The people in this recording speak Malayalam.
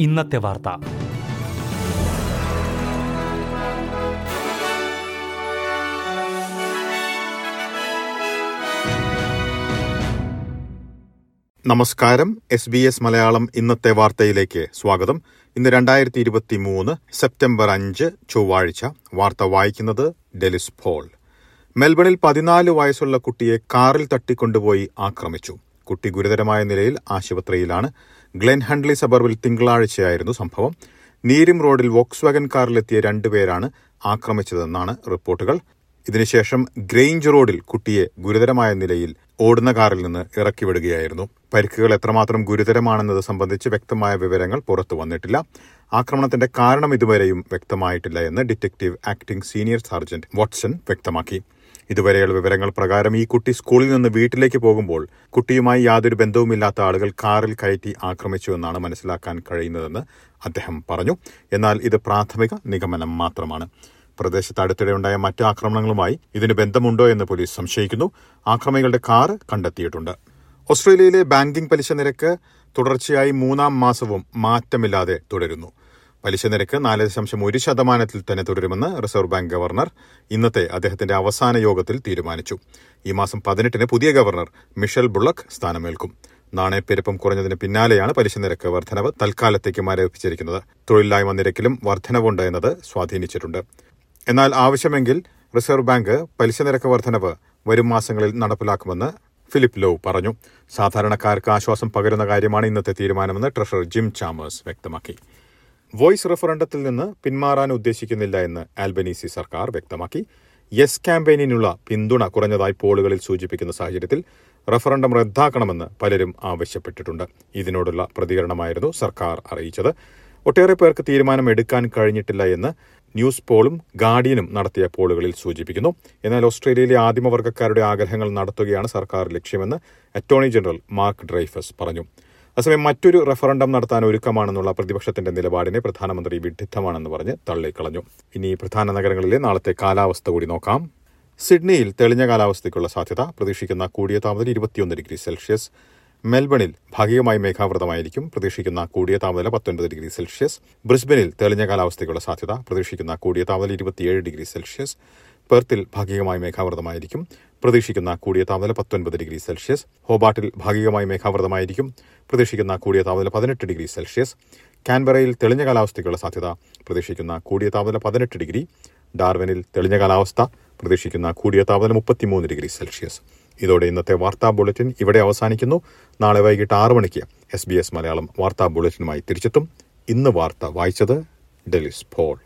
ഇന്നത്തെ വാർത്ത. നമസ്കാരം. എസ് ബി എസ് മലയാളം ഇന്നത്തെ വാർത്തയിലേക്ക് സ്വാഗതം. ഇന്ന് രണ്ടായിരത്തി ഇരുപത്തി മൂന്ന് സെപ്റ്റംബർ അഞ്ച് ചൊവ്വാഴ്ച. വാർത്ത വായിക്കുന്നത് ഡെലിസ് പോൾ. മെൽബണിൽ പതിനാല് വയസ്സുള്ള കുട്ടിയെ കാറിൽ തട്ടിക്കൊണ്ടുപോയി ആക്രമിച്ചു. കുട്ടി ഗുരുതരമായ നിലയിൽ ആശുപത്രിയിലാണ്. ഗ്ലെൻ ഹൺലി സബർബിൽ തിങ്കളാഴ്ചയായിരുന്നു സംഭവം. നീരിം റോഡിൽ വോക്സ് വാഗൻ കാറിലെത്തിയ രണ്ടുപേരാണ് ആക്രമിച്ചതെന്നാണ് റിപ്പോർട്ടുകൾ. ഇതിനുശേഷം ഗ്രെയിഞ്ച് റോഡിൽ കുട്ടിയെ ഗുരുതരമായ നിലയിൽ ഓടുന്ന കാറിൽ നിന്ന് ഇറക്കിവിടുകയായിരുന്നു. പരിക്കുകൾ എത്രമാത്രം ഗുരുതരമാണെന്നത് സംബന്ധിച്ച് വ്യക്തമായ വിവരങ്ങൾ പുറത്തു വന്നിട്ടില്ല. ആക്രമണത്തിന്റെ കാരണം ഇതുവരെയും വ്യക്തമായിട്ടില്ല എന്ന് detective acting senior sergeant Watson വ്യക്തമാക്കി. ഇതുവരെയുള്ള വിവരങ്ങൾ പ്രകാരം ഈ കുട്ടി സ്കൂളിൽ നിന്ന് വീട്ടിലേക്ക് പോകുമ്പോൾ കുട്ടിയുമായി യാതൊരു ബന്ധവുമില്ലാത്ത ആളുകൾ കാറിൽ കയറ്റി ആക്രമിച്ചുവെന്നാണ് മനസ്സിലാക്കാൻ കഴിയുന്നതെന്ന് അദ്ദേഹം പറഞ്ഞു. എന്നാൽ ഇത് പ്രാഥമിക നിഗമനം മാത്രമാണ്. പ്രദേശത്ത് അടുത്തിടെ ഉണ്ടായ മറ്റ് ആക്രമണങ്ങളുമായി ഇതിന് ബന്ധമുണ്ടോ എന്ന് പോലീസ് സംശയിക്കുന്നു. ആക്രമികളുടെ കാർ കണ്ടെത്തിയിട്ടുണ്ട്. ഓസ്ട്രേലിയയിലെ ബാങ്കിംഗ് പലിശ നിരക്ക് തുടർച്ചയായി മൂന്നാം മാസവും മാറ്റമില്ലാതെ തുടരുന്നു. പലിശ നിരക്ക് നാല് ദശാംശം ഒരു ശതമാനത്തിൽ തന്നെ തുടരുമെന്ന് റിസർവ് ബാങ്ക് ഗവർണർ ഇന്നത്തെ അദ്ദേഹത്തിന്റെ അവസാന യോഗത്തിൽ തീരുമാനിച്ചു. ഈ മാസം പതിനെട്ടിന് പുതിയ ഗവർണർ മിഷൽ ബുള്ളക്ക് സ്ഥാനമേൽക്കും. നാണയപ്പെരുപ്പം കുറഞ്ഞതിന് പിന്നാലെയാണ് പലിശ നിരക്ക് വർധനവ് തൽക്കാലത്തേക്ക് മരവിപ്പിച്ചിരിക്കുന്നത് തൊഴിലില്ലായ്മ നിരക്കിലും വർധനവുണ്ട് എന്നത് സ്വാധീനിച്ചിട്ടുണ്ട്. എന്നാൽ ആവശ്യമെങ്കിൽ റിസർവ് ബാങ്ക് പലിശ നിരക്ക് വർധനവ് വരും മാസങ്ങളിൽ നടപ്പിലാക്കുമെന്ന് ഫിലിപ്പ് ലോ പറഞ്ഞു. സാധാരണക്കാർക്ക് ആശ്വാസം പകരുന്ന കാര്യമാണ് ഇന്നത്തെ തീരുമാനമെന്ന് ട്രഷറർ ജിം ചാമേഴ്സ് വ്യക്തമാക്കി. വോയിസ് റഫറണ്ടത്തിൽ നിന്ന് പിന്മാറാൻ ഉദ്ദേശിക്കുന്നില്ല എന്ന് ആൽബനീസി സർക്കാർ വ്യക്തമാക്കി. യെസ് ക്യാമ്പയിനിനുള്ള പിന്തുണ കുറഞ്ഞതായി പോളുകളിൽ സൂചിപ്പിക്കുന്ന സാഹചര്യത്തിൽ റഫറണ്ടം റദ്ദാക്കണമെന്ന് പലരും ആവശ്യപ്പെട്ടിട്ടുണ്ട്. ഇതിനോടുള്ള പ്രതികരണമായിരുന്നു സർക്കാർ അറിയിച്ചത്. ഒട്ടേറെ പേർക്ക് തീരുമാനം എടുക്കാൻ കഴിഞ്ഞിട്ടില്ല എന്ന് ന്യൂസ് പോളും ഗാർഡിയനും നടത്തിയ പോളുകളിൽ സൂചിപ്പിക്കുന്നു. എന്നാൽ ഓസ്ട്രേലിയയിലെ ആദിമവർഗക്കാരുടെ ആഗ്രഹങ്ങൾ നടത്തുകയാണ് സർക്കാർ ലക്ഷ്യമെന്ന് അറ്റോർണി ജനറൽ മാർക്ക് ഡ്രൈഫസ് പറഞ്ഞു. അസമയം മറ്റൊരു റഫറണ്ടം നടത്താൻ ഒരുക്കമാണെന്നുള്ള പ്രതിപക്ഷത്തിന്റെ നിലപാടിനെ പ്രധാനമന്ത്രി വിഡിദ്ധമാണെന്ന് പറഞ്ഞ് തള്ളിക്കളഞ്ഞു. ഇനി പ്രധാന നഗരങ്ങളിലെ നാളത്തെ കാലാവസ്ഥ കൂടി നോക്കാം. സിഡ്നിയിൽ തെളിഞ്ഞ കാലാവസ്ഥയ്ക്കുള്ള സാധ്യത പ്രതീക്ഷിക്കുന്ന കൂടിയ താപനില ഇരുപത്തിയൊന്ന് ഡിഗ്രി സെൽഷ്യസ്. മെൽബണിൽ ഭാഗികമായി മേഘാവൃതമായിരിക്കും പ്രതീക്ഷിക്കുന്ന കൂടിയ താപനില പത്തൊൻപത് ഡിഗ്രി സെൽഷ്യസ്. ബ്രിസ്ബനിൽ തെളിഞ്ഞ കാലാവസ്ഥയ്ക്കുള്ള സാധ്യത പ്രതീക്ഷിക്കുന്ന കൂടിയ താപനില ഇരുപത്തിയേഴ് ഡിഗ്രി സെൽഷ്യസ്. പെർത്തിൽ ഭാഗികമായി മേഘാവൃതമായിരിക്കും പ്രതീക്ഷിക്കുന്ന കൂടിയ താപനില പത്തൊൻപത് ഡിഗ്രി സെൽഷ്യസ്. ഹോബാട്ടിൽ ഭാഗികമായി മേഘാവൃതമായിരിക്കും. പ്രതീക്ഷിക്കുന്ന കൂടിയ താപനില പതിനെട്ട് ഡിഗ്രി സെൽഷ്യസ്. കാൻബറയിൽ തെളിഞ്ഞ കാലാവസ്ഥയ്ക്കുള്ള സാധ്യത പ്രതീക്ഷിക്കുന്ന കൂടിയ താപനില പതിനെട്ട് ഡിഗ്രി. ഡാർവനിൽ തെളിഞ്ഞ കാലാവസ്ഥ പ്രതീക്ഷിക്കുന്ന കൂടിയ താപനില മുപ്പത്തിമൂന്ന് ഡിഗ്രി സെൽഷ്യസ്. ഇതോടെ ഇന്നത്തെ വാർത്താ ബുള്ളറ്റിൻ ഇവിടെ അവസാനിക്കുന്നു. നാളെ വൈകിട്ട് ആറ് മണിക്ക് എസ് ബി എസ് മലയാളം വാർത്താ ബുള്ളറ്റിനുമായി തിരിച്ചെത്തും. ഇന്ന് വാർത്ത വായിച്ചത് ഡെലിസ് പോൾ.